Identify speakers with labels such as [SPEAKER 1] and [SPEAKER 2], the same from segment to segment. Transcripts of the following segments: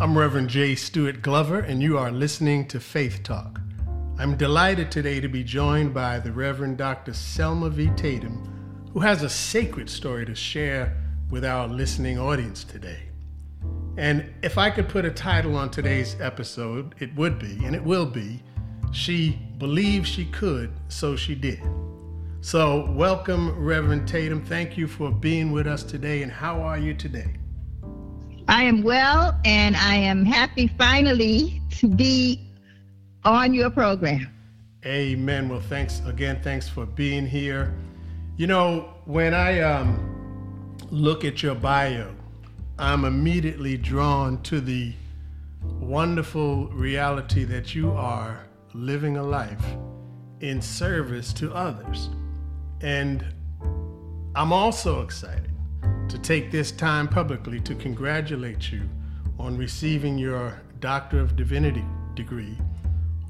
[SPEAKER 1] I'm Reverend Jay Stuart Glover, and you are listening to Faith Talk. I'm delighted today to be joined by the Reverend Dr. Selma V. Tatum, who has a sacred story to share with our listening audience today. And if I could put a title on today's episode, it would be, and it will be, She Believed She Could, So She Did. So, welcome, Reverend Tatum. Thank you for being with us today. And how are you today?
[SPEAKER 2] I am well, and I am happy finally to be on your program.
[SPEAKER 1] Amen. Well, thanks again. Thanks for being here. You know, when I um, look at your bio, I'm immediately drawn to the wonderful reality that you are living a life in service to others. And I'm also excited to take this time publicly to congratulate you on receiving your Doctor of Divinity degree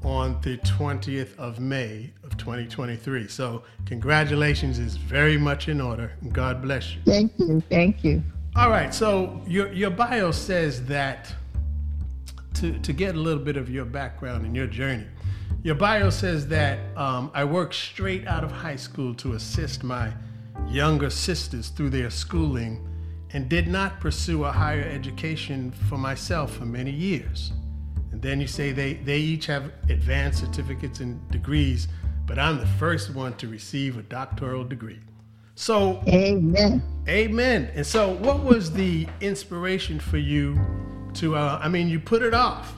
[SPEAKER 1] on the 20th of May of 2023. So, congratulations is very much in order. God bless you.
[SPEAKER 2] Thank you. Thank you.
[SPEAKER 1] All right. So, your, your bio says that to, to get a little bit of your background and your journey, your bio says that um, I worked straight out of high school to assist my younger sisters through their schooling and did not pursue a higher education for myself for many years. And then you say they, they each have advanced certificates and degrees, but I'm the first one to receive a doctoral degree. So,
[SPEAKER 2] amen.
[SPEAKER 1] Amen. And so, what was the inspiration for you to, uh, I mean, you put it off,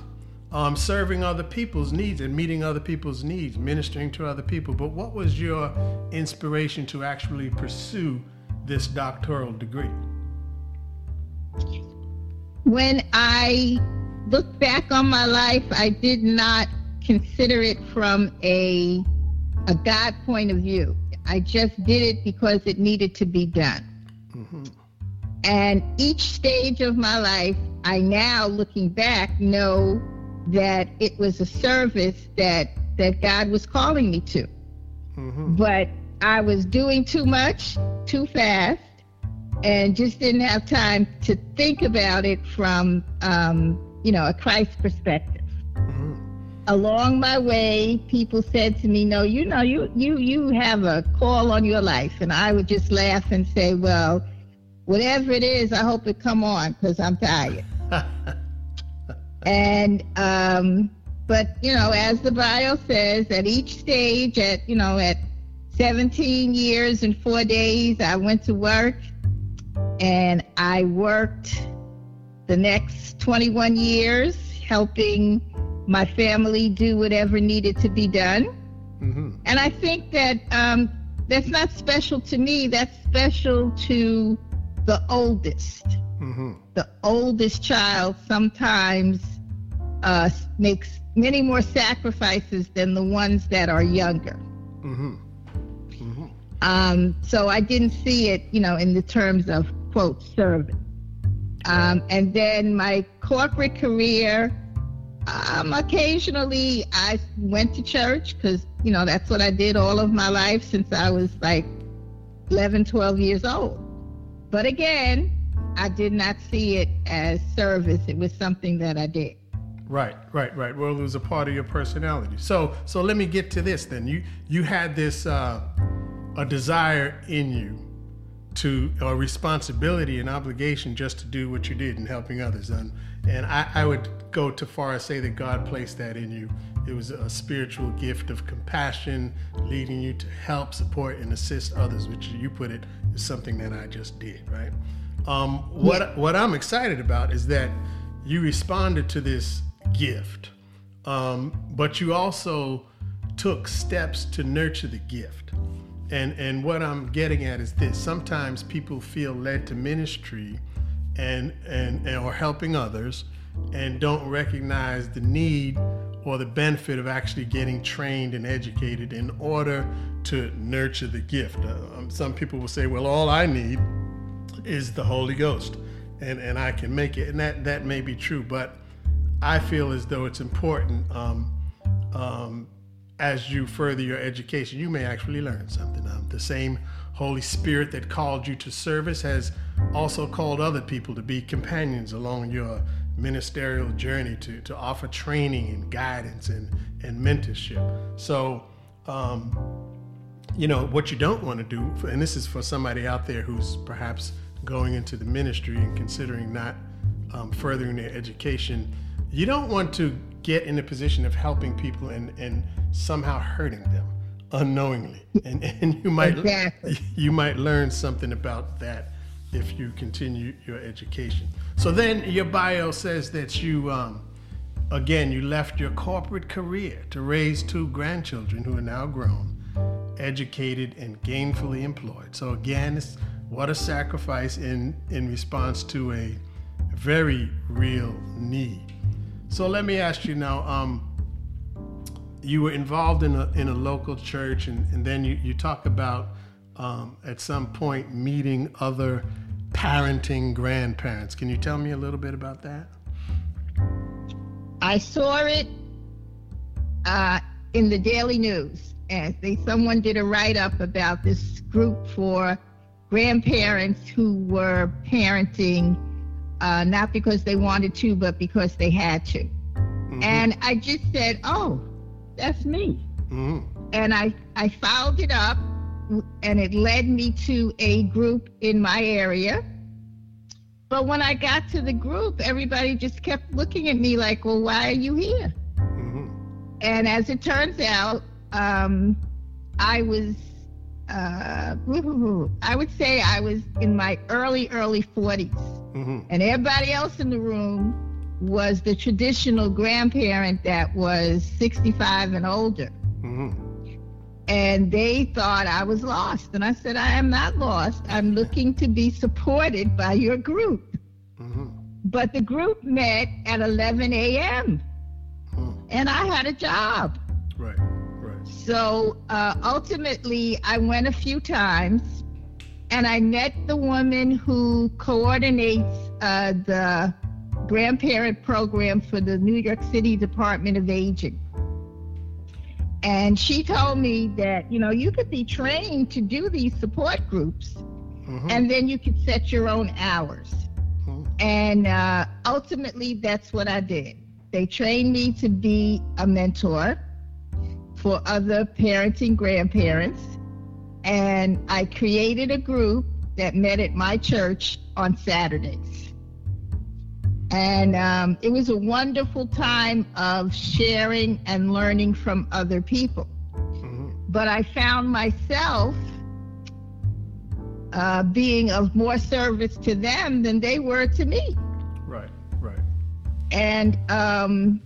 [SPEAKER 1] um, serving other people's needs and meeting other people's needs, ministering to other people. But what was your inspiration to actually pursue this doctoral degree?
[SPEAKER 2] When I look back on my life, I did not consider it from a a God point of view. I just did it because it needed to be done. Mm-hmm. And each stage of my life, I now looking back know that it was a service that that God was calling me to. Mm-hmm. But I was doing too much, too fast, and just didn't have time to think about it from, um, you know, a Christ perspective. Mm-hmm. Along my way, people said to me, "No, you know, you you you have a call on your life," and I would just laugh and say, "Well, whatever it is, I hope it come on because I'm tired." and um, but you know, as the bio says, at each stage, at you know, at 17 years and four days, I went to work and I worked the next 21 years helping my family do whatever needed to be done. Mm-hmm. And I think that um, that's not special to me, that's special to the oldest. Mm-hmm. The oldest child sometimes uh, makes many more sacrifices than the ones that are younger. Mm-hmm. mm-hmm. Um, so I didn't see it, you know, in the terms of quote service. Um, and then my corporate career, um, occasionally I went to church because, you know, that's what I did all of my life since I was like 11, 12 years old. But again, I did not see it as service. It was something that I did.
[SPEAKER 1] Right, right, right. Well, it was a part of your personality. So, so let me get to this then. You you had this uh, a desire in you to a responsibility and obligation just to do what you did in helping others. And, and I, I would go too far as say that God placed that in you. It was a spiritual gift of compassion, leading you to help, support, and assist others, which you put it is something that I just did, right? Um, what what I'm excited about is that you responded to this gift, um, but you also took steps to nurture the gift. And and what I'm getting at is this: sometimes people feel led to ministry, and and, and or helping others, and don't recognize the need or the benefit of actually getting trained and educated in order to nurture the gift. Uh, um, some people will say, "Well, all I need is the Holy Ghost, and and I can make it," and that that may be true, but I feel as though it's important. Um, um, as you further your education, you may actually learn something. Um, the same Holy Spirit that called you to service has also called other people to be companions along your ministerial journey to, to offer training and guidance and, and mentorship. So, um, you know, what you don't want to do, and this is for somebody out there who's perhaps going into the ministry and considering not um, furthering their education, you don't want to get in a position of helping people and, and somehow hurting them unknowingly. And, and you might exactly. you might learn something about that if you continue your education. So then your bio says that you, um, again, you left your corporate career to raise two grandchildren who are now grown, educated, and gainfully employed. So again, what a sacrifice in, in response to a very real need. So let me ask you now, um, you were involved in a, in a local church, and, and then you, you talk about um, at some point meeting other parenting grandparents. Can you tell me a little bit about that?
[SPEAKER 2] I saw it uh, in the Daily News, and they, someone did a write up about this group for grandparents who were parenting uh, not because they wanted to, but because they had to. Mm-hmm. And I just said, oh, that's me. Mm-hmm. And I, I followed it up and it led me to a group in my area. But when I got to the group, everybody just kept looking at me like, well, why are you here? Mm-hmm. And as it turns out, um, I was, uh, I would say I was in my early, early 40s. Mm-hmm. And everybody else in the room was the traditional grandparent that was 65 and older. Mm-hmm. And they thought I was lost. And I said, I am not lost. I'm looking to be supported by your group. Mm-hmm. But the group met at 11 a.m. Mm-hmm. And I had a job.
[SPEAKER 1] Right, right.
[SPEAKER 2] So uh, ultimately, I went a few times and I met the woman who coordinates uh, the grandparent program for the New York City Department of Aging. And she told me that, you know, you could be trained to do these support groups mm-hmm. and then you could set your own hours. Mm-hmm. And uh, ultimately, that's what I did. They trained me to be a mentor for other parenting grandparents. And I created a group that met at my church on Saturdays. And um, it was a wonderful time of sharing and learning from other people. Mm-hmm. But I found myself uh, being of more service to them than they were to me.
[SPEAKER 1] Right, right.
[SPEAKER 2] And um,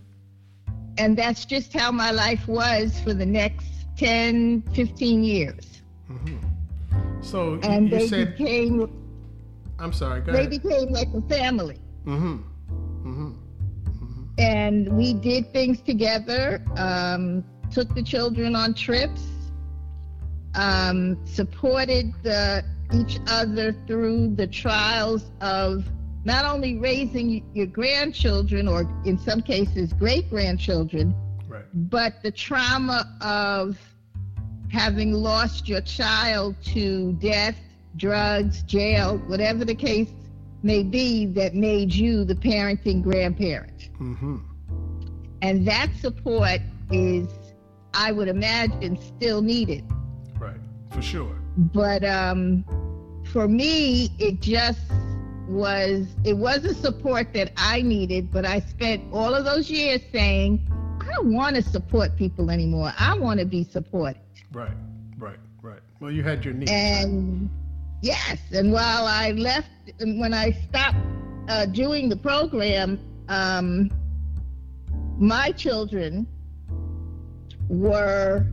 [SPEAKER 2] and that's just how my life was for the next 10, 15 years.
[SPEAKER 1] Mm-hmm. So and you they said, became. I'm sorry.
[SPEAKER 2] they ahead. became like a family. Mm-hmm. Mm-hmm. Mm-hmm. And we did things together, um, took the children on trips, um, supported the, each other through the trials of not only raising your grandchildren, or in some cases, great grandchildren, right. but the trauma of having lost your child to death, drugs, jail, whatever the case may be that made you the parenting grandparent. Mm-hmm. And that support is, I would imagine, still needed.
[SPEAKER 1] Right, for sure.
[SPEAKER 2] But um, for me, it just was, it was a support that I needed, but I spent all of those years saying, I don't want to support people anymore. I want to be supported.
[SPEAKER 1] Right, right, right. Well, you had your needs.
[SPEAKER 2] And yes, and while I left when I stopped uh, doing the program, um, my children were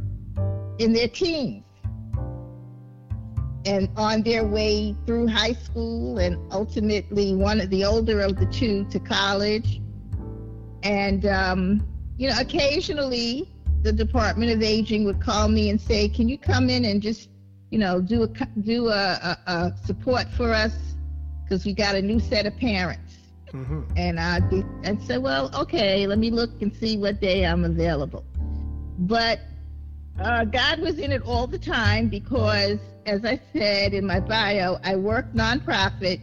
[SPEAKER 2] in their teens and on their way through high school and ultimately one of the older of the two to college and um, you know occasionally the department of aging would call me and say can you come in and just you know do a do a, a, a support for us because we got a new set of parents. Mm-hmm. And I did, and said, well, okay, let me look and see what day I'm available. But uh, God was in it all the time because, as I said in my bio, I work nonprofit.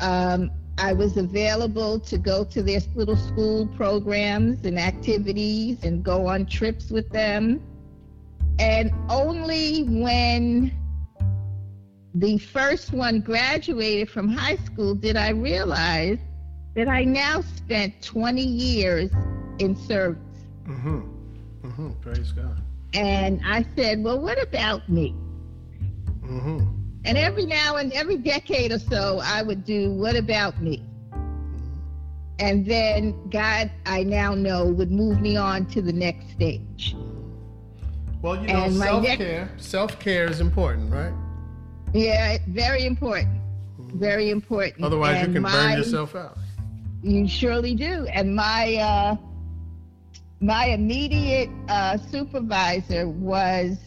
[SPEAKER 2] Um, I was available to go to their little school programs and activities and go on trips with them. And only when the first one graduated from high school did I realize that I now spent 20 years in service.
[SPEAKER 1] Mm-hmm. Mm-hmm. Praise God.
[SPEAKER 2] And I said, well, what about me?
[SPEAKER 1] Mm-hmm.
[SPEAKER 2] And every now and every decade or so, I would do, what about me? And then God, I now know, would move me on to the next stage.
[SPEAKER 1] Well, you know, self
[SPEAKER 2] next-
[SPEAKER 1] care. Self care is important, right?
[SPEAKER 2] Yeah, very important. Very important.
[SPEAKER 1] Otherwise,
[SPEAKER 2] And
[SPEAKER 1] you can
[SPEAKER 2] my-
[SPEAKER 1] burn yourself out.
[SPEAKER 2] You surely do. And my uh, my immediate uh, supervisor was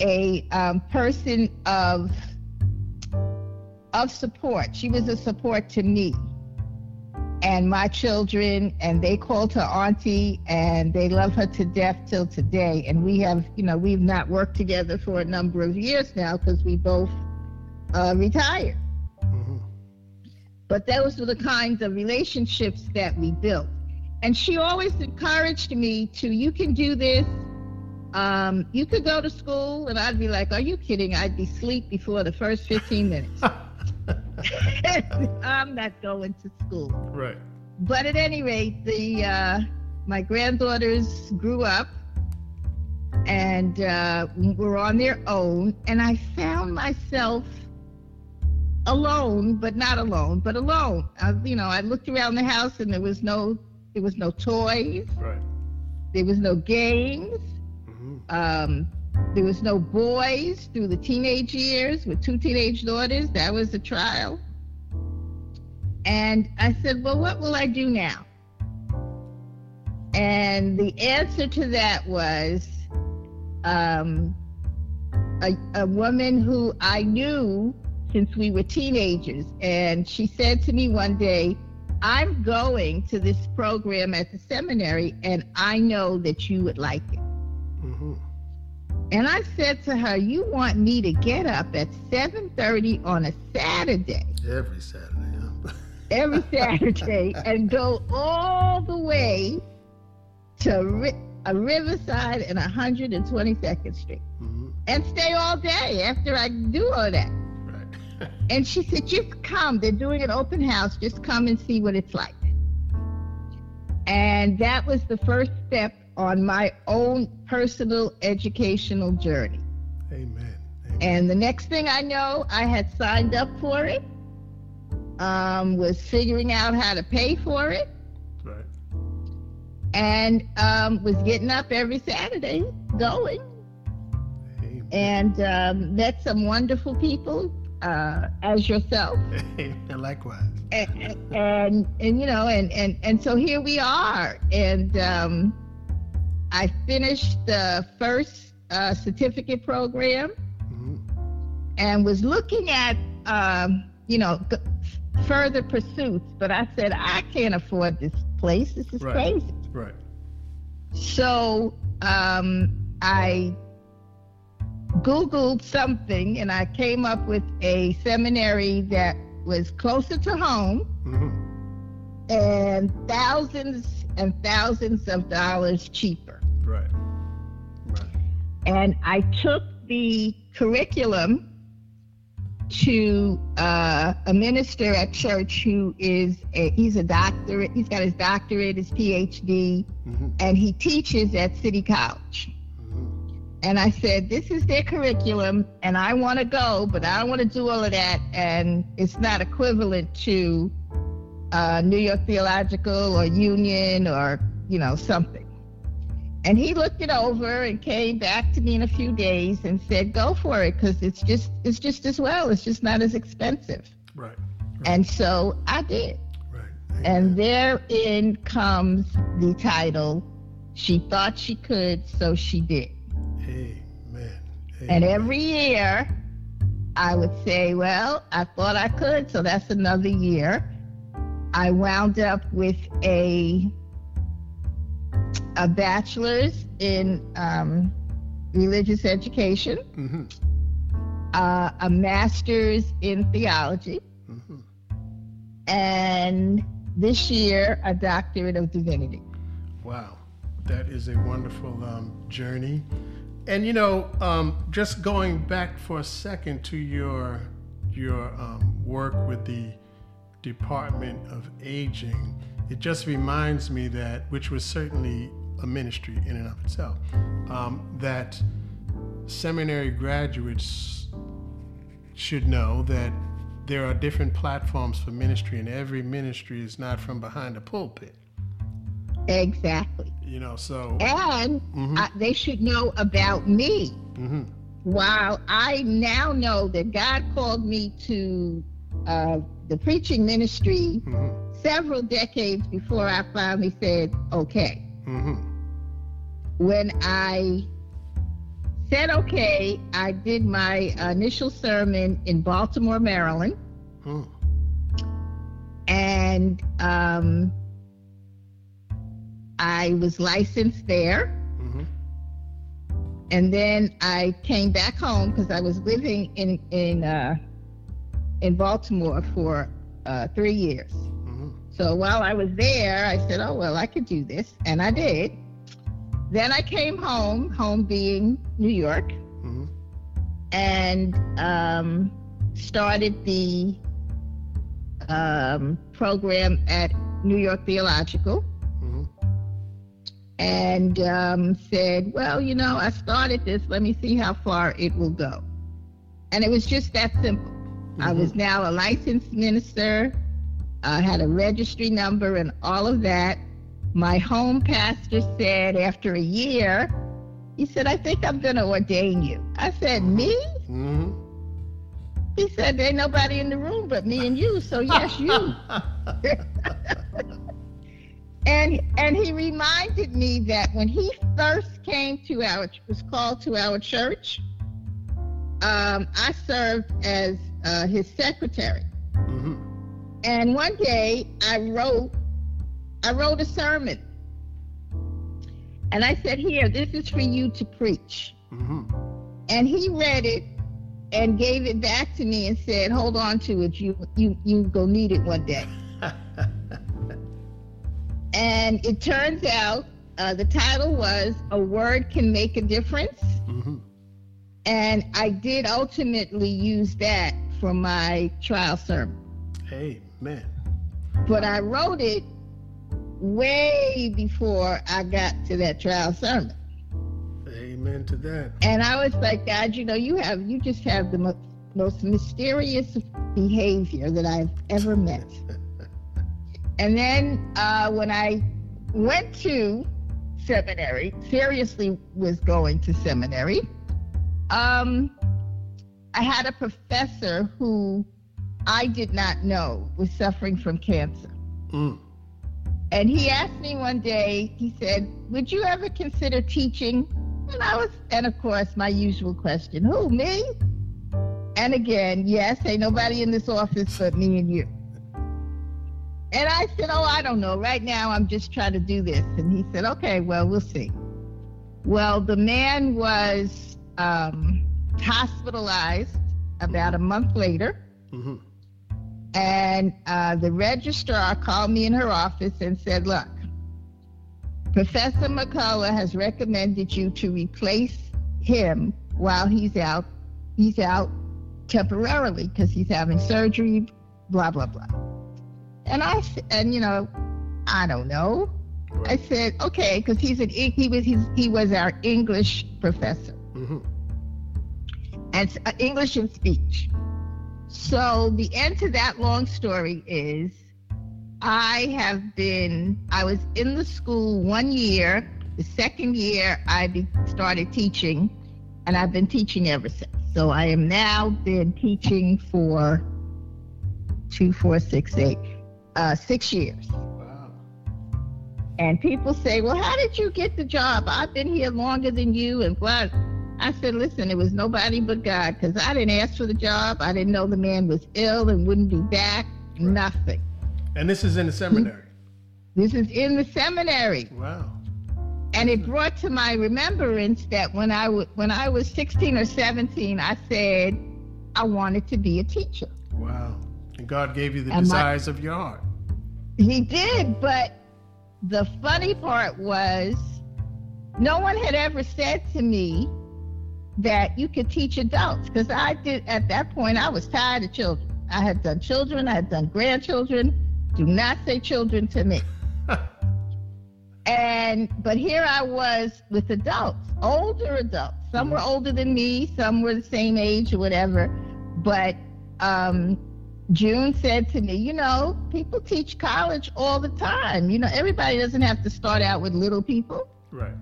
[SPEAKER 2] a um, person of of support. She was a support to me and my children, and they called her auntie, and they love her to death till today. And we have, you know, we've not worked together for a number of years now because we both uh, retired.
[SPEAKER 1] Mm-hmm.
[SPEAKER 2] But those were the kinds of relationships that we built. And she always encouraged me to, you can do this. Um, you could go to school. And I'd be like, are you kidding? I'd be asleep before the first 15 minutes. I'm not going to school.
[SPEAKER 1] right.
[SPEAKER 2] But at any rate, the uh, my granddaughters grew up and uh, were on their own, and I found myself alone, but not alone, but alone. I, you know, I looked around the house, and there was no there was no toys,
[SPEAKER 1] Right.
[SPEAKER 2] there was no games,
[SPEAKER 1] Mm-hmm.
[SPEAKER 2] um, there was no boys through the teenage years with two teenage daughters. That was a trial. And I said, Well, what will I do now? And the answer to that was um, a, a woman who I knew since we were teenagers. And she said to me one day, I'm going to this program at the seminary, and I know that you would like it.
[SPEAKER 1] Mm-hmm.
[SPEAKER 2] And I said to her, "You want me to get up at 7:30 on a Saturday,
[SPEAKER 1] Every Saturday.
[SPEAKER 2] Every Saturday, and go all the way to Ri- a Riverside and 122nd Street,
[SPEAKER 1] mm-hmm.
[SPEAKER 2] and stay all day after I do all that?" And she said, "Just come. They're doing an open house. Just come and see what it's like." And that was the first step on my own personal educational journey.
[SPEAKER 1] Amen. Amen.
[SPEAKER 2] And the next thing I know, I had signed up for it, um, was figuring out how to pay for it,
[SPEAKER 1] right.
[SPEAKER 2] and um, was getting up every Saturday going.
[SPEAKER 1] Amen.
[SPEAKER 2] And um, met some wonderful people, uh, as yourself.
[SPEAKER 1] and Likewise.
[SPEAKER 2] And, and, and, you know, and, and, and so here we are. And um, I finished the first uh, certificate program.
[SPEAKER 1] Mm-hmm.
[SPEAKER 2] and was looking at, um, you know, g- further pursuits. But I said, I can't afford this place. This is
[SPEAKER 1] Right.
[SPEAKER 2] crazy.
[SPEAKER 1] Right.
[SPEAKER 2] So um, I Googled something and I came up with a seminary that was closer to home
[SPEAKER 1] Mm-hmm.
[SPEAKER 2] and thousands and thousands of dollars cheaper.
[SPEAKER 1] Right. Right.
[SPEAKER 2] and I took the curriculum to uh, a minister at church who is a, he's a doctorate he's got his doctorate his phd
[SPEAKER 1] Mm-hmm.
[SPEAKER 2] and he teaches at city college. And i said this is their curriculum and i want to go but i don't want to do all of that and it's not equivalent to uh, new york theological or union or you know something and he looked it over and came back to me in a few days and said, "Go for it, because it's just it's just as well. It's just not as expensive."
[SPEAKER 1] Right.
[SPEAKER 2] And so I did.
[SPEAKER 1] Right.
[SPEAKER 2] And therein comes the title. She thought she could, so she did.
[SPEAKER 1] Amen.
[SPEAKER 2] And every year, I would say, "Well, I thought I could, so that's another year." I wound up with a a bachelor's in um, religious education.
[SPEAKER 1] Mm-hmm.
[SPEAKER 2] uh, a master's in theology,
[SPEAKER 1] Mm-hmm.
[SPEAKER 2] and this year a doctorate of divinity.
[SPEAKER 1] Wow, that is a wonderful um, journey. And you know, um, just going back for a second to your your um, work with the Department of Aging, it just reminds me that, which was certainly a ministry in and of itself, um, that seminary graduates should know that there are different platforms for ministry, and every ministry is not from behind a pulpit.
[SPEAKER 2] Exactly.
[SPEAKER 1] You know, so.
[SPEAKER 2] And mm-hmm. I, they should know about me. Mm-hmm. While I now know that God called me to uh, the preaching ministry mm-hmm. several decades before I finally said, okay. Mm-hmm. When I said okay, I did my initial sermon in Baltimore, Maryland. And um, I was licensed there. Mm-hmm. And then I came back home because I was living in in uh, in Baltimore for uh, three years. Mm-hmm. So while I was there, I said, "Oh well, I could do this," and I did. Then I came home, home being New York, mm-hmm. and um, started the um, program at New York Theological. Mm-hmm. And um, said, well, you know, I started this. Let me see how far it will go. And it was just that simple. Mm-hmm. I was now a licensed minister. I had a registry number and all of that my home pastor said after a year, he said, I think I'm going to ordain you. I said, Me? Mm-hmm. He said, There ain't nobody in the room but me and you, so yes, you. and and he reminded me that when he first came to our was called to our church, um, I served as uh, his secretary. Mm-hmm. And one day I wrote I wrote a sermon. And I said, Here, this is for you to preach. Mm-hmm. And he read it and gave it back to me and said, Hold on to it. You you you go need it one day. And it turns out uh, the title was A Word Can Make a Difference. Mm-hmm. And I did ultimately use that for my trial sermon.
[SPEAKER 1] Amen.
[SPEAKER 2] But I wrote it way before I got to that trial sermon.
[SPEAKER 1] Amen to that.
[SPEAKER 2] And I was like, God, you know, you have, you just have the most, most mysterious behavior that I've ever met. And then uh, when I went to seminary, seriously was going to seminary, um, I had a professor who I did not know was suffering from cancer. Mm. And he asked me one day, he said, Would you ever consider teaching? And I was, and of course, my usual question, Who, me? And again, yes, ain't nobody in this office but me and you. And I said, Oh, I don't know. Right now, I'm just trying to do this. And he said, Okay, well, we'll see. Well, the man was um, hospitalized about a month later. Mm-hmm. And uh, the registrar called me in her office and said, Look, Professor McCullough has recommended you to replace him while he's out. He's out temporarily because he's having surgery, blah, blah, blah. And I, and you know, I don't know. Right. I said, okay, because he's an he was he's, he was our English professor, mm-hmm. and uh, English and speech. So the end to that long story is I have been, I was in the school one year. The second year I started teaching, and I've been teaching ever since. So I am now been teaching for two, four, six, eight, uh, six years. Wow. And people say, well, how did you get the job? I've been here longer than you, and blah. I said, listen, it was nobody but God because I didn't ask for the job. I didn't know the man was ill and wouldn't be back. Right. Nothing.
[SPEAKER 1] And this is in the seminary.
[SPEAKER 2] This is in the seminary.
[SPEAKER 1] Wow.
[SPEAKER 2] And it brought to my remembrance that when I w- when I was 16 or 17, I said I wanted to be a teacher.
[SPEAKER 1] Wow. And God gave you the and desires my, of your heart.
[SPEAKER 2] He did, but the funny part was no one had ever said to me that you could teach adults because I did at that point I was tired of children. I had done children, I had done grandchildren. Do not say children to me. and but here I was with adults, older adults. Some were older than me, some were the same age or whatever. But um, June said to me, you know, people teach college all the time. You know, everybody doesn't have to start out with little people.
[SPEAKER 1] Right.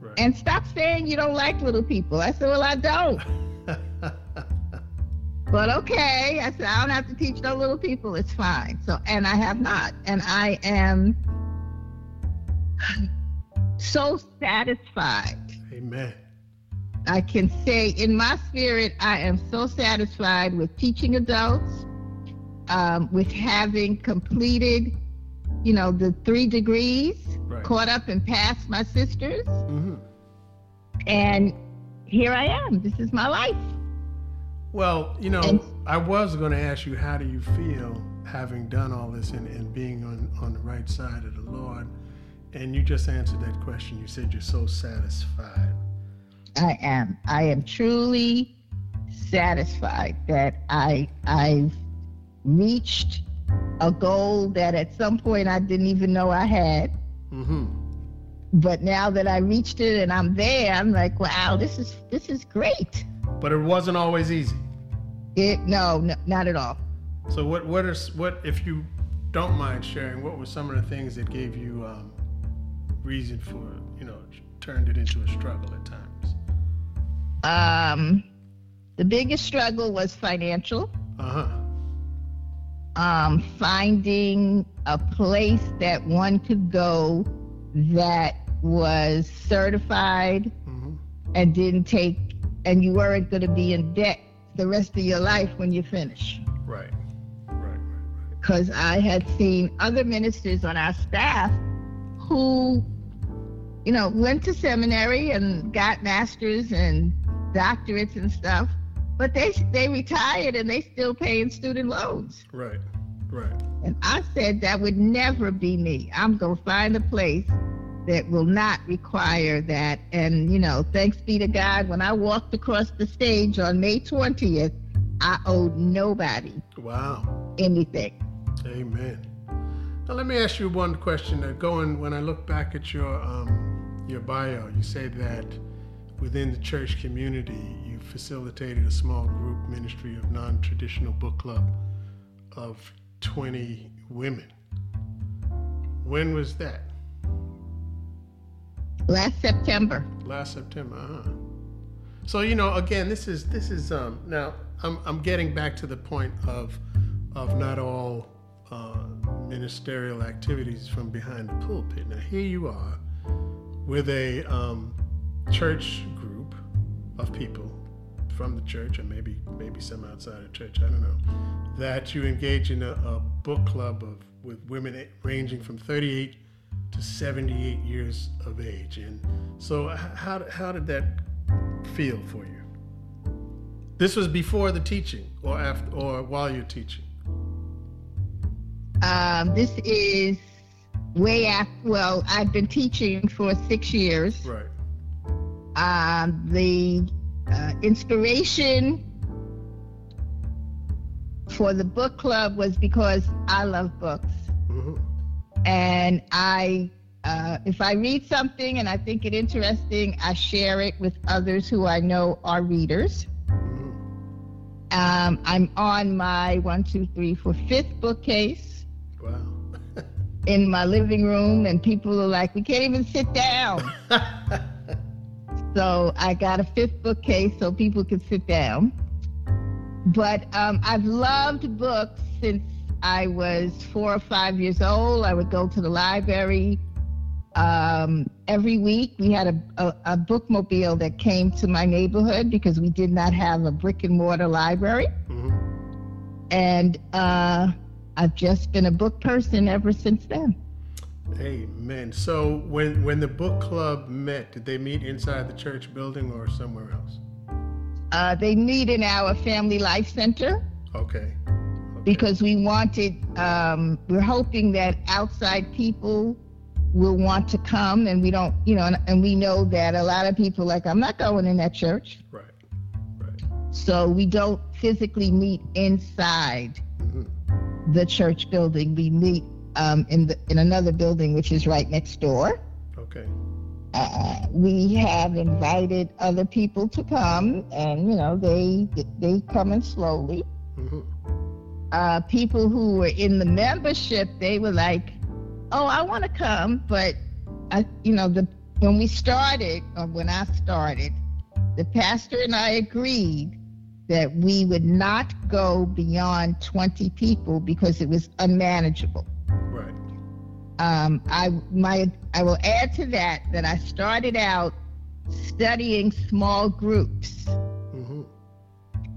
[SPEAKER 2] right. And stop saying you don't like little people. I said, well, I don't. but okay. I said, I don't have to teach no little people. It's fine. So, and I have not. And I am so satisfied.
[SPEAKER 1] Amen.
[SPEAKER 2] I can say in my spirit, I am so satisfied with teaching adults, um, with having completed, you know, the three degrees, right. caught up and passed my sisters. Mm-hmm. And here I am. This is my life.
[SPEAKER 1] Well, you know, and, I was going to ask you, how do you feel having done all this and, and being on, on the right side of the Lord? And you just answered that question. You said you're so satisfied.
[SPEAKER 2] I am. I am truly satisfied that I I've reached a goal that at some point I didn't even know I had. Mm-hmm. But now that I reached it and I'm there, I'm like, wow, this is this is great.
[SPEAKER 1] But it wasn't always easy.
[SPEAKER 2] It no, no not at all.
[SPEAKER 1] So what what is what if you don't mind sharing? What were some of the things that gave you um, reason for you know turned it into a struggle at times?
[SPEAKER 2] Um, the biggest struggle was financial. Uh-huh. Um, finding a place that one could go that was certified mm-hmm. and didn't take, and you weren't going to be in debt the rest of your life when you finish.
[SPEAKER 1] Right. Right. Right.
[SPEAKER 2] Because I had seen other ministers on our staff who, you know, went to seminary and got masters and doctorates and stuff, but they they retired and they still paying student loans.
[SPEAKER 1] Right, right.
[SPEAKER 2] And I said that would never be me. I'm gonna find a place that will not require that. And you know, thanks be to God, when I walked across the stage on May 20th, I owed nobody.
[SPEAKER 1] Wow.
[SPEAKER 2] Anything.
[SPEAKER 1] Amen. Now let me ask you one question. Uh, going when I look back at your um, your bio, you say that within the church community, facilitated a small group ministry of non traditional book club of 20 women. When was that?
[SPEAKER 2] Last September.
[SPEAKER 1] Last September, huh? So you know, again, this is this is um now I'm I'm getting back to the point of of not all uh, ministerial activities from behind the pulpit. Now here you are with a um, church group of people from the church, or maybe maybe some outside of church, I don't know, that you engage in a, a book club of with women ranging from 38 to 78 years of age. And so, how how did that feel for you? This was before the teaching, or after, or while you're teaching.
[SPEAKER 2] Um, this is way after. Well, I've been teaching for six years.
[SPEAKER 1] Right.
[SPEAKER 2] Um, the uh, inspiration for the book club was because I love books. Mm-hmm. And I, uh, if I read something and I think it interesting, I share it with others who I know are readers. Mm-hmm. Um, I'm on my one, two, three, four, fifth bookcase.
[SPEAKER 1] Wow.
[SPEAKER 2] in my living room, and people are like, we can't even sit down. So I got a fifth bookcase so people could sit down. But um, I've loved books since I was four or five years old. I would go to the library um, every week. We had a, a, a, bookmobile that came to my neighborhood because we did not have a brick and mortar library. Mm-hmm. And uh, I've just been a book person ever since then.
[SPEAKER 1] Amen. So when when the book club met, did they meet inside the church building or somewhere else?
[SPEAKER 2] Uh, they meet in our family life center.
[SPEAKER 1] Okay.
[SPEAKER 2] because we wanted, um, we're hoping that outside people will want to come, and we don't, you know, and, and we know that a lot of people like, I'm not going in that church.
[SPEAKER 1] Right. Right.
[SPEAKER 2] So we don't physically meet inside
[SPEAKER 1] hmm
[SPEAKER 2] the church building. We meet um, in the in another building, which is right next door.
[SPEAKER 1] Okay.
[SPEAKER 2] Uh, we have invited other people to come, and you know they they come in slowly.
[SPEAKER 1] hmm
[SPEAKER 2] Uh, people who were in the membership, they were like, "Oh, I want to come," but I, you know, the when we started, or when I started, the pastor and I agreed that we would not go beyond 20 people because it was unmanageable.
[SPEAKER 1] Right.
[SPEAKER 2] um, I my I will add to that that I started out studying small groups
[SPEAKER 1] hmm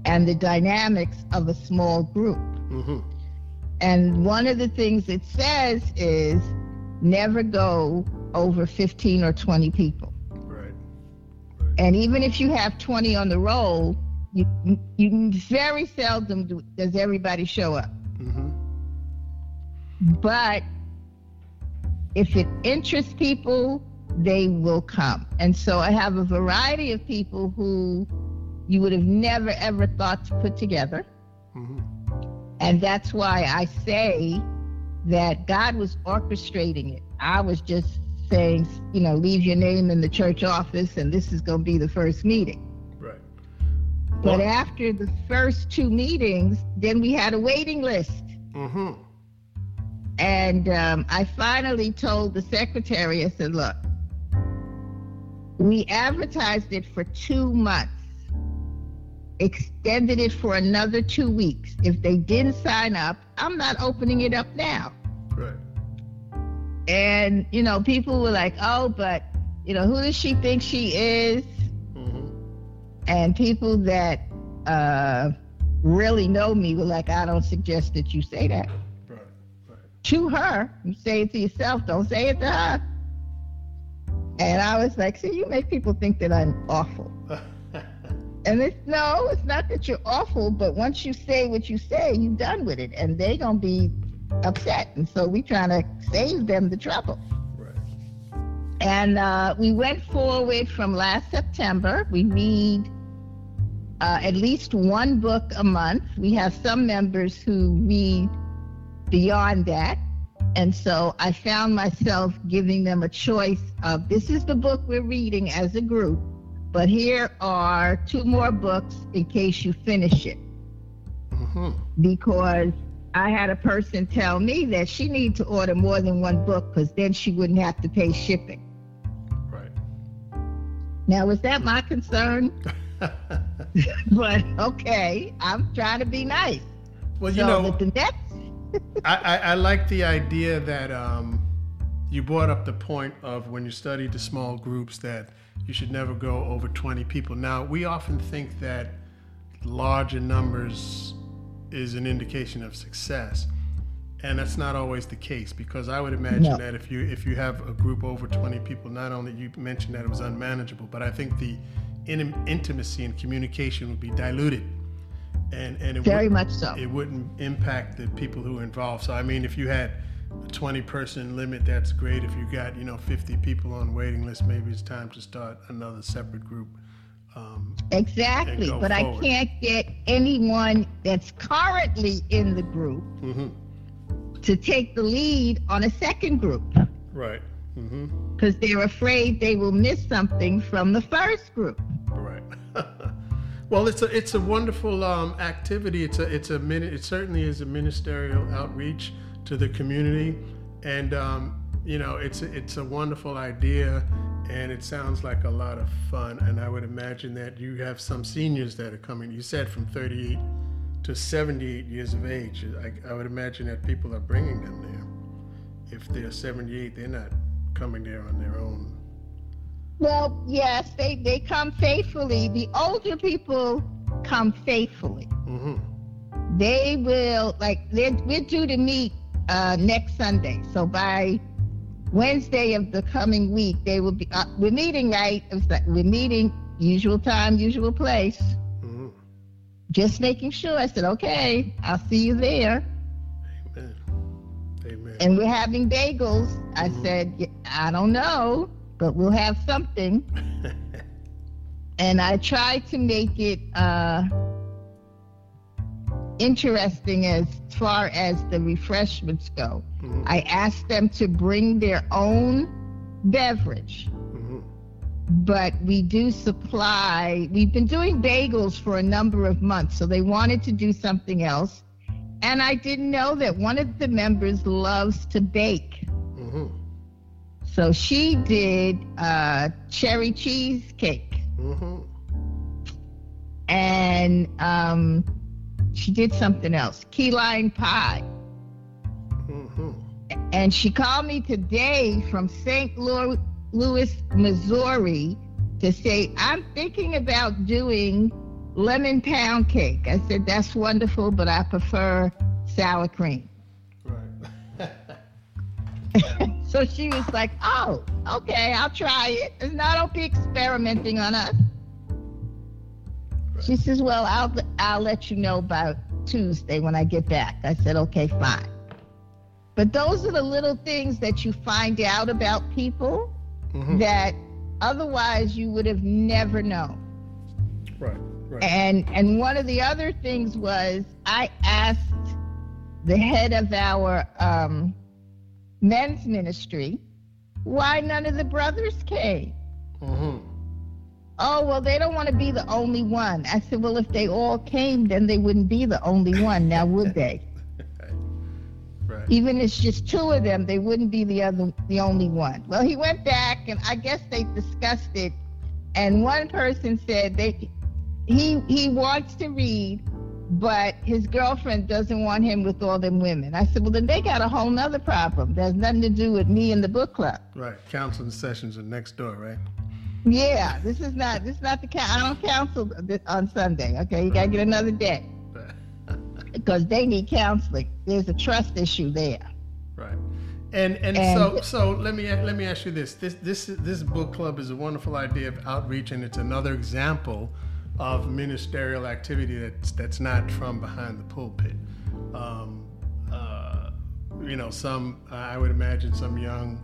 [SPEAKER 2] and the dynamics of a small group.
[SPEAKER 1] hmm
[SPEAKER 2] And one of the things it says is never go over 15 or 20 people.
[SPEAKER 1] Right.
[SPEAKER 2] And even if you have 20 on the roll, you, you very seldom do, does everybody show up. But if it interests people, they will come. And so I have a variety of people who you would have never ever thought to put together.
[SPEAKER 1] hmm
[SPEAKER 2] And that's why I say that God was orchestrating it. I was just saying, you know, leave your name in the church office and this is going to be the first meeting.
[SPEAKER 1] Right.
[SPEAKER 2] But
[SPEAKER 1] Well-
[SPEAKER 2] after the first two meetings, then we had a waiting list.
[SPEAKER 1] hmm
[SPEAKER 2] And um, I finally told the secretary, I said, look, we advertised it for two months, extended it for another two weeks. If they didn't sign up, I'm not opening it up now.
[SPEAKER 1] Right.
[SPEAKER 2] And, you know, people were like, oh, but, you know, who does she think she is?
[SPEAKER 1] hmm
[SPEAKER 2] And people that uh, really know me were like, I don't suggest that you say that. To her. You say it to yourself, don't say it to her. And I was like, see, you make people think that I'm awful. And it's no, it's not that you're awful, but once you say what you say, you're done with it. And they're gonna be upset. And so we trying to save them the trouble.
[SPEAKER 1] right.
[SPEAKER 2] And uh, we went forward from last September. We read uh, at least one book a month. We have some members who read beyond that. And so I found myself giving them a choice of this is the book we're reading as a group, but here are two more books in case you finish it.
[SPEAKER 1] hmm
[SPEAKER 2] Because I had a person tell me that she needed to order more than one book because then she wouldn't have to pay shipping.
[SPEAKER 1] Right.
[SPEAKER 2] Now, was that my concern? but okay, I'm trying to be nice.
[SPEAKER 1] well, you
[SPEAKER 2] so
[SPEAKER 1] know,
[SPEAKER 2] the next,
[SPEAKER 1] I, I, I like the idea that um, you brought up the point of when you study the small groups that you should never go over 20 people. Now, we often think that larger numbers is an indication of success. And that's not always the case because I would imagine
[SPEAKER 2] No.
[SPEAKER 1] that if you if you have a group over 20 people, not only you mentioned that it was unmanageable, but I think the in, intimacy and communication would be diluted, and and it
[SPEAKER 2] very much so.
[SPEAKER 1] it wouldn't impact the people who are involved. So I mean, if you had a 20 person limit, that's great. If you got you know 50 people on waiting list, maybe it's time to start another separate group. Um,
[SPEAKER 2] Exactly. But
[SPEAKER 1] forward.
[SPEAKER 2] I can't get anyone that's currently in the group
[SPEAKER 1] mhm.
[SPEAKER 2] to take the lead on a second group
[SPEAKER 1] Right. Mm-hmm.
[SPEAKER 2] because they're afraid they will miss something from the first group.
[SPEAKER 1] Right. well, it's a it's a wonderful um, activity. It's a it's a minute. It certainly is a ministerial outreach to the community, and um, you know it's a, it's a wonderful idea, and it sounds like a lot of fun. And I would imagine that you have some seniors that are coming. You said from 38 to 78 years of age. I, I would imagine that people are bringing them there. If they're 78, they're not coming there on their own.
[SPEAKER 2] Well, yes, they, they come faithfully. The older people come faithfully.
[SPEAKER 1] hmm
[SPEAKER 2] They will, like, they're, we're due to meet uh, next Sunday. So by Wednesday of the coming week, they will be, uh, we're meeting, right? Like we're meeting usual time, usual place.
[SPEAKER 1] hmm
[SPEAKER 2] just making sure. I said, okay, I'll see you there.
[SPEAKER 1] Amen. Amen.
[SPEAKER 2] And we're having bagels. I mm-hmm. said, I don't know, but we'll have something. and I tried to make it uh, interesting as far as the refreshments go. Mm-hmm. I asked them to bring their own beverage. Mm-hmm. But we do supply, we've been doing bagels for a number of months, so they wanted to do something else. And I didn't know that one of the members loves to bake. Mm-hmm. So she did uh, cherry cheesecake. Mm-hmm. And um, she did something else key lime pie. Mm-hmm. And she called me today from St. Louis, Missouri to say, I'm thinking about doing lemon pound cake. I said, That's wonderful, but I prefer sour cream. Right. so she was like, Oh, okay, I'll try it. And now don't be experimenting on us. Right. She says, Well, I'll I'll let you know about Tuesday when I get back. I said, Okay, fine. But those are the little things that you find out about people mm-hmm. that otherwise you would have never known.
[SPEAKER 1] Right, right.
[SPEAKER 2] And and one of the other things was I asked the head of our um, men's ministry why none of the brothers came. Mm-hmm. Oh, well, they don't want to be the only one. I said, well, if they all came, then they wouldn't be the only one, now would they? Right. Even if it's just two of them, they wouldn't be the other, the only one. Well, he went back, and I guess they discussed it. And one person said they, he he wants to read, but his girlfriend doesn't want him with all them women. I said, well, then they got a whole nother problem. There's nothing to do with me and the book club.
[SPEAKER 1] Right. Counseling sessions are next door, right?
[SPEAKER 2] Yeah. This is not. This is not the. I don't counsel on Sunday. Okay. You gotta get another day because they need counseling. There's a trust issue there.
[SPEAKER 1] Right. And, and, and so so let me let me ask you this this this this book club is a wonderful idea of outreach and it's another example of ministerial activity that's that's not from behind the pulpit. Um, uh, you know, some I would imagine some young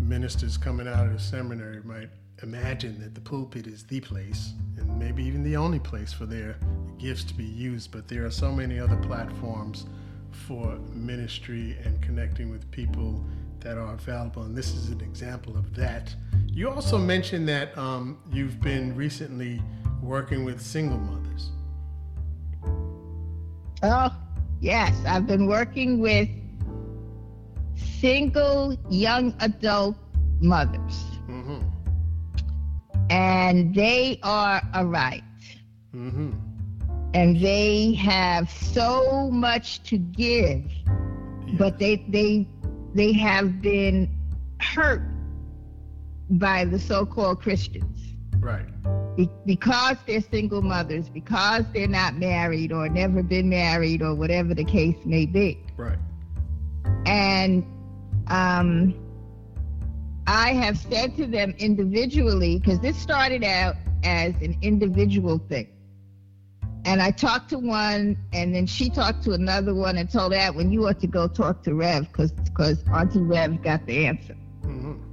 [SPEAKER 1] ministers coming out of the seminary might imagine that the pulpit is the place and maybe even the only place for their gifts to be used, but there are so many other platforms for ministry and connecting with people that are available, and this is an example of that. You also mentioned that um, you've been recently working with single mothers.
[SPEAKER 2] Oh, yes, I've been working with single young adult mothers. Mm-hmm. And they are a right. Mm-hmm and they have so much to give, yeah. but they they they have been hurt by the so-called Christians.
[SPEAKER 1] Right.
[SPEAKER 2] Be- because they're single mothers, because they're not married or never been married or whatever the case may be.
[SPEAKER 1] Right.
[SPEAKER 2] And um, I have said to them individually, because this started out as an individual thing and I talked to one, and then she talked to another one and told that when you ought to go talk to Rev because because Auntie Rev got the answer. Mm-hmm.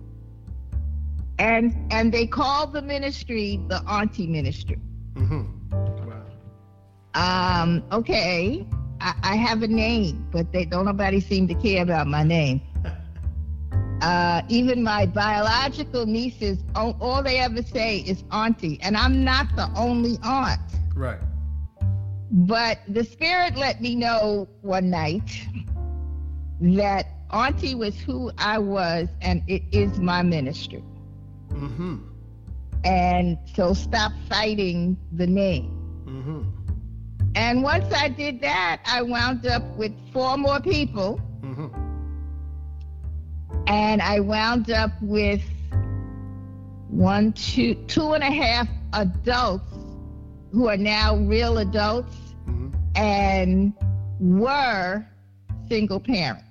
[SPEAKER 2] And and they called the ministry the Auntie Ministry. Mm-hmm. Wow. Um. Okay. I, I have a name, but they don't nobody seem to care about my name. Uh, even my biological nieces, all, all, they ever say is auntie, and I'm not the only aunt.
[SPEAKER 1] Right.
[SPEAKER 2] But the spirit let me know one night that Auntie was who I was, and it is my ministry. Mm-hmm. And so stop fighting the name. Mm-hmm. And once I did that, I wound up with four more people. Mm-hmm. And I wound up with one, two, two and a half adults who are now real adults mm-hmm. and were single parents.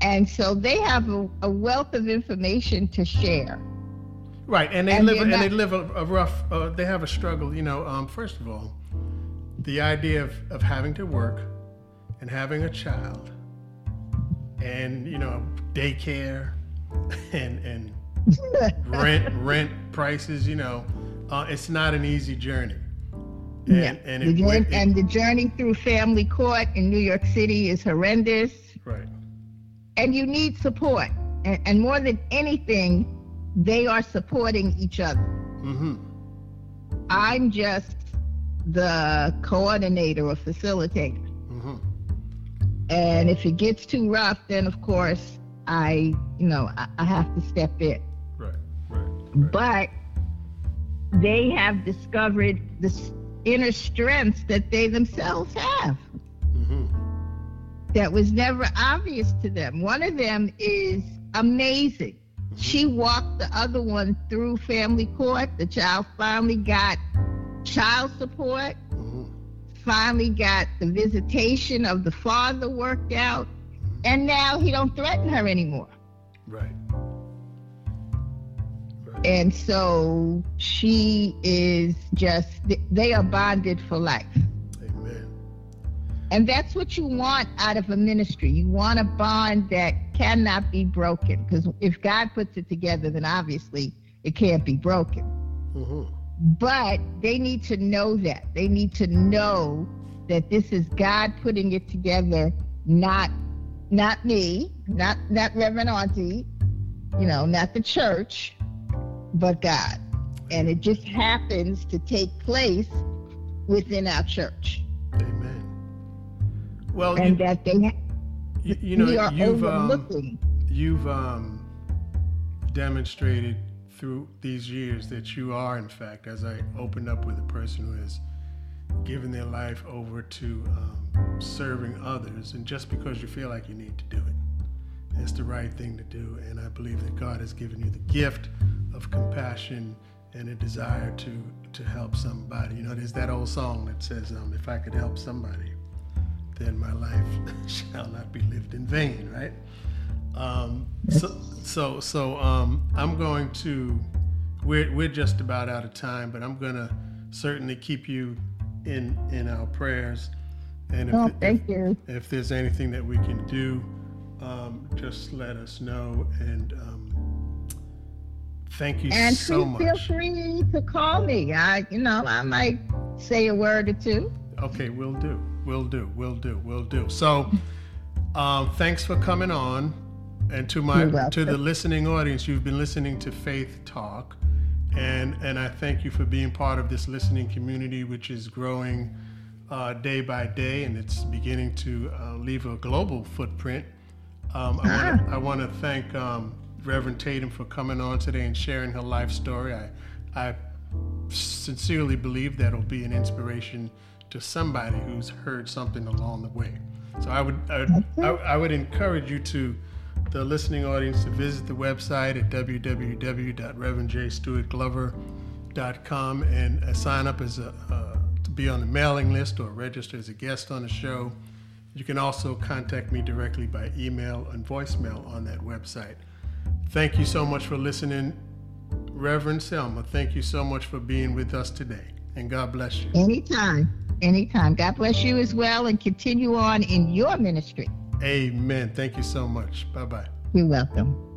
[SPEAKER 2] And so they have a, a, wealth of information to share.
[SPEAKER 1] Right, and they and live and not, they live a, a rough. Uh, they have a struggle. You know, um, first of all, the idea of, of having to work and having a child, and you know, daycare, and and rent rent prices. You know, uh, it's not an easy journey.
[SPEAKER 2] And, yeah. and, it, the, it, and the journey through family court in New York City is horrendous.
[SPEAKER 1] Right.
[SPEAKER 2] And you need support, and, and more than anything they are supporting each other. Mm-hmm. I'm just the coordinator or facilitator. Mm-hmm. And if it gets too rough, then of course I, you know, I, I have to step in.
[SPEAKER 1] Right, right, right.
[SPEAKER 2] But they have discovered the inner strengths that they themselves have. Mm-hmm. That was never obvious to them. One of them is amazing she walked the other one through family court. The child finally got child support, mm-hmm. finally got the visitation of the father worked out, and now he don't threaten her anymore.
[SPEAKER 1] Right.
[SPEAKER 2] right. And so she is just, they are bonded for life. And that's what you want out of a ministry. You want a bond that cannot be broken. Because if God puts it together, then obviously it can't be broken. Mm-hmm. But they need to know that. They need to know that this is God putting it together, not not me, not not Reverend Auntie, you know, not the church, but God. And it just happens to take place within our church.
[SPEAKER 1] Amen. Well,
[SPEAKER 2] and you, that they,
[SPEAKER 1] you, you know, you've um, you've um, demonstrated through these years that you are, in fact, as I opened up with a person who has given their life over to um, serving others, and just because you feel like you need to do it, it's the right thing to do. And I believe that God has given you the gift of compassion and a desire to to help somebody. You know, there's that old song that says, um, "If I could help somebody." Then my life shall not be lived in vain, right? Um, so, so, so um, I'm going to. We're we're just about out of time, but I'm gonna certainly keep you in in our prayers.
[SPEAKER 2] And if, oh, thank you.
[SPEAKER 1] If there's anything that we can do, um, just let us know. And um, thank you
[SPEAKER 2] and
[SPEAKER 1] so
[SPEAKER 2] much. And feel free to call me. I, you know, I might say a word or two.
[SPEAKER 1] Okay, we'll do. We'll do. We'll do. We'll do. So, um, thanks for coming on, and to my to the listening audience, you've been listening to Faith Talk, and and I thank you for being part of this listening community, which is growing uh, day by day, and it's beginning to uh, leave a global footprint. Um, I want to thank um, Reverend Tatum for coming on today and sharing her life story. I I sincerely believe that'll be an inspiration to somebody who's heard something along the way. So I would I would, I, I would encourage you to the listening audience to visit the website at www.reverendjstuartglover.com and uh, sign up as a uh, to be on the mailing list or register as a guest on the show. You can also contact me directly by email and voicemail on that website. Thank you so much for listening, Reverend Selma. Thank you so much for being with us today, and God bless you.
[SPEAKER 2] Anytime. Anytime. God bless you as well and continue on in your ministry.
[SPEAKER 1] Amen. Thank you so much. Bye bye.
[SPEAKER 2] You're welcome.